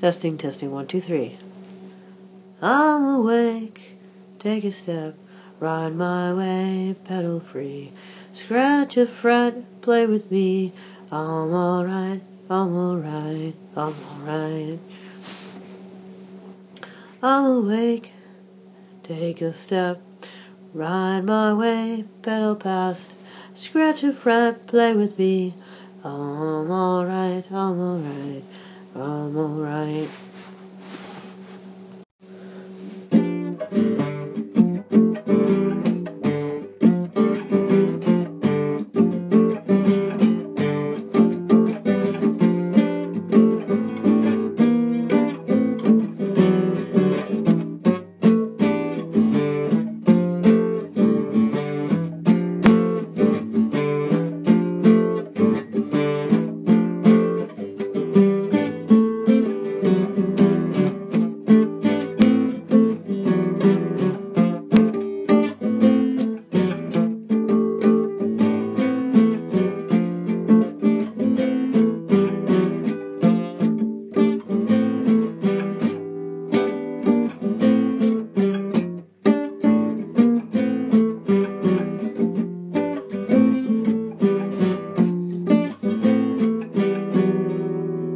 Testing, testing, one, two, three. I'm awake, take a step, ride my way, pedal free. Scratch a fret, play with me. I'm alright, I'm alright, I'm alright. I'm awake, take a step, ride my way, pedal past. Scratch a fret, play with me. I'm I'm alright.